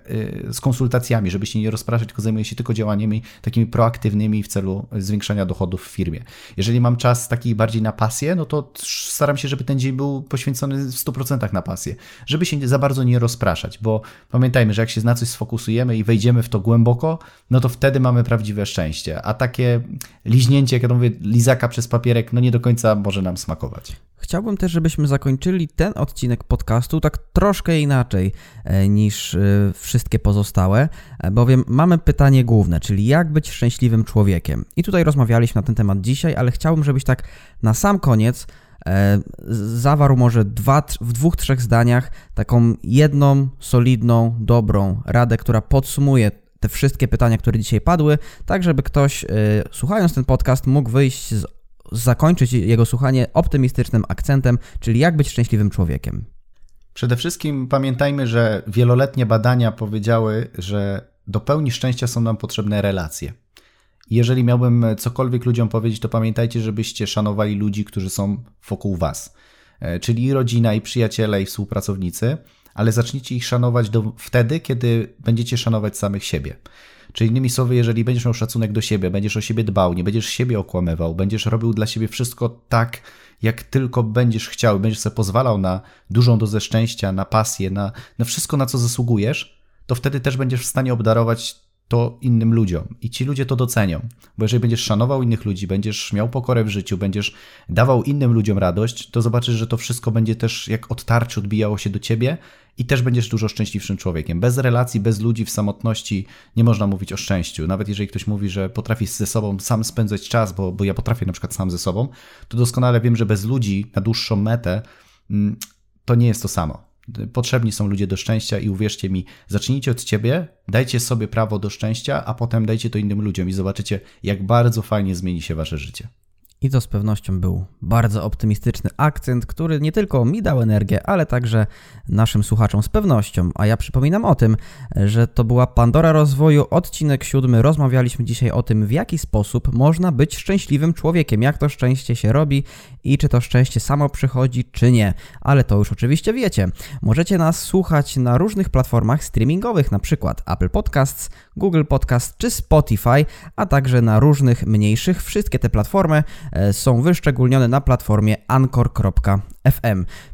z konsultacjami, żeby się nie rozpraszać, tylko zajmuję się tylko działaniami takimi proaktywnymi w celu zwiększenia dochodów w firmie. Jeżeli mam czas taki bardziej na pasję, no to staram się, żeby ten dzień był poświęcony w 100% na pasję, żeby się za bardzo nie rozpraszać, bo pamiętajmy, że jak się na coś sfokusujemy i wejdziemy w to głęboko, no to wtedy mamy prawdziwe szczęście, a takie liźnięcie, jak ja mówię, lizaka przez papierek, no nie do końca może nam smakować. Chciałbym też, żebyśmy zakończyli ten odcinek podcastu tak troszkę inaczej e, niż e, wszystkie pozostałe, e, bowiem mamy pytanie główne, czyli jak być szczęśliwym człowiekiem. I tutaj rozmawialiśmy na ten temat dzisiaj, ale chciałbym, żebyś tak na sam koniec zawarł może dwa, w dwóch, trzech zdaniach taką jedną, solidną, dobrą radę, która podsumuje te wszystkie pytania, które dzisiaj padły, tak żeby ktoś, słuchając ten podcast, mógł wyjść z zakończyć jego słuchanie optymistycznym akcentem, czyli jak być szczęśliwym człowiekiem. Przede wszystkim pamiętajmy, że wieloletnie badania powiedziały, że do pełni szczęścia są nam potrzebne relacje. Jeżeli miałbym cokolwiek ludziom powiedzieć, to pamiętajcie, żebyście szanowali ludzi, którzy są wokół Was, e, czyli rodzina, i przyjaciele, i współpracownicy, ale zacznijcie ich szanować do, wtedy, kiedy będziecie szanować samych siebie. Czyli innymi słowy, jeżeli będziesz miał szacunek do siebie, będziesz o siebie dbał, nie będziesz siebie okłamywał, będziesz robił dla siebie wszystko tak, jak tylko będziesz chciał, będziesz sobie pozwalał na dużą dozę szczęścia, na pasję, na, na wszystko, na co zasługujesz, to wtedy też będziesz w stanie obdarować to innym ludziom i ci ludzie to docenią. Bo jeżeli będziesz szanował innych ludzi, będziesz miał pokorę w życiu, będziesz dawał innym ludziom radość, to zobaczysz, że to wszystko będzie też jak od tarczy odbijało się do ciebie i też będziesz dużo szczęśliwszym człowiekiem. Bez relacji, bez ludzi, w samotności nie można mówić o szczęściu. Nawet jeżeli ktoś mówi, że potrafi ze sobą sam spędzać czas, bo, bo ja potrafię na przykład sam ze sobą, to doskonale wiem, że bez ludzi na dłuższą metę mm, to nie jest to samo. Potrzebni są ludzie do szczęścia i uwierzcie mi, zacznijcie od ciebie, dajcie sobie prawo do szczęścia, a potem dajcie to innym ludziom i zobaczycie, jak bardzo fajnie zmieni się wasze życie. I to z pewnością był bardzo optymistyczny akcent, który nie tylko mi dał energię, ale także naszym słuchaczom z pewnością. A ja przypominam o tym, że to była Pandora Rozwoju, odcinek siódmy. Rozmawialiśmy dzisiaj o tym, w jaki sposób można być szczęśliwym człowiekiem, jak to szczęście się robi i czy to szczęście samo przychodzi, czy nie. Ale to już oczywiście wiecie. Możecie nas słuchać na różnych platformach streamingowych, na przykład Apple Podcasts, Google Podcast czy Spotify, a także na różnych mniejszych. Wszystkie te platformy są wyszczególnione na platformie anchor.fm.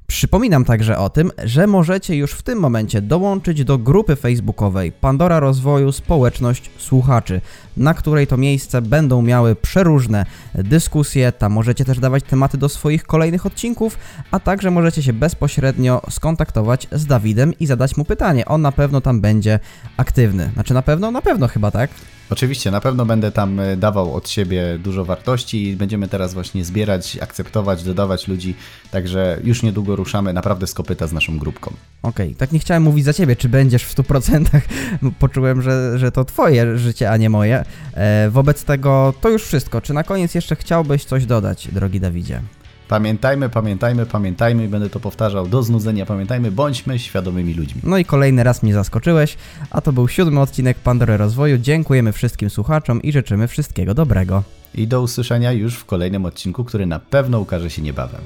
Przypominam także o tym, że możecie już w tym momencie dołączyć do grupy facebookowej Pandora Rozwoju Społeczność Słuchaczy, na której to miejsce będą miały przeróżne dyskusje. Tam możecie też dawać tematy do swoich kolejnych odcinków, a także możecie się bezpośrednio skontaktować z Dawidem i zadać mu pytanie. On na pewno tam będzie aktywny. Znaczy na pewno, na pewno chyba, tak? Oczywiście, na pewno będę tam e, dawał od siebie dużo wartości i będziemy teraz właśnie zbierać, akceptować, dodawać ludzi, także już niedługo ruszamy naprawdę z kopyta z naszą grupką. Okej, okay, tak nie chciałem mówić za ciebie, czy będziesz w 100%, poczułem, że, że to twoje życie, a nie moje. E, wobec tego to już wszystko. Czy na koniec jeszcze chciałbyś coś dodać, drogi Dawidzie? Pamiętajmy, pamiętajmy, pamiętajmy i będę to powtarzał do znudzenia. Pamiętajmy, bądźmy świadomymi ludźmi. No i kolejny raz mnie zaskoczyłeś, a to był siódmy odcinek Pandory Rozwoju. Dziękujemy wszystkim słuchaczom i życzymy wszystkiego dobrego. I do usłyszenia już w kolejnym odcinku, który na pewno ukaże się niebawem.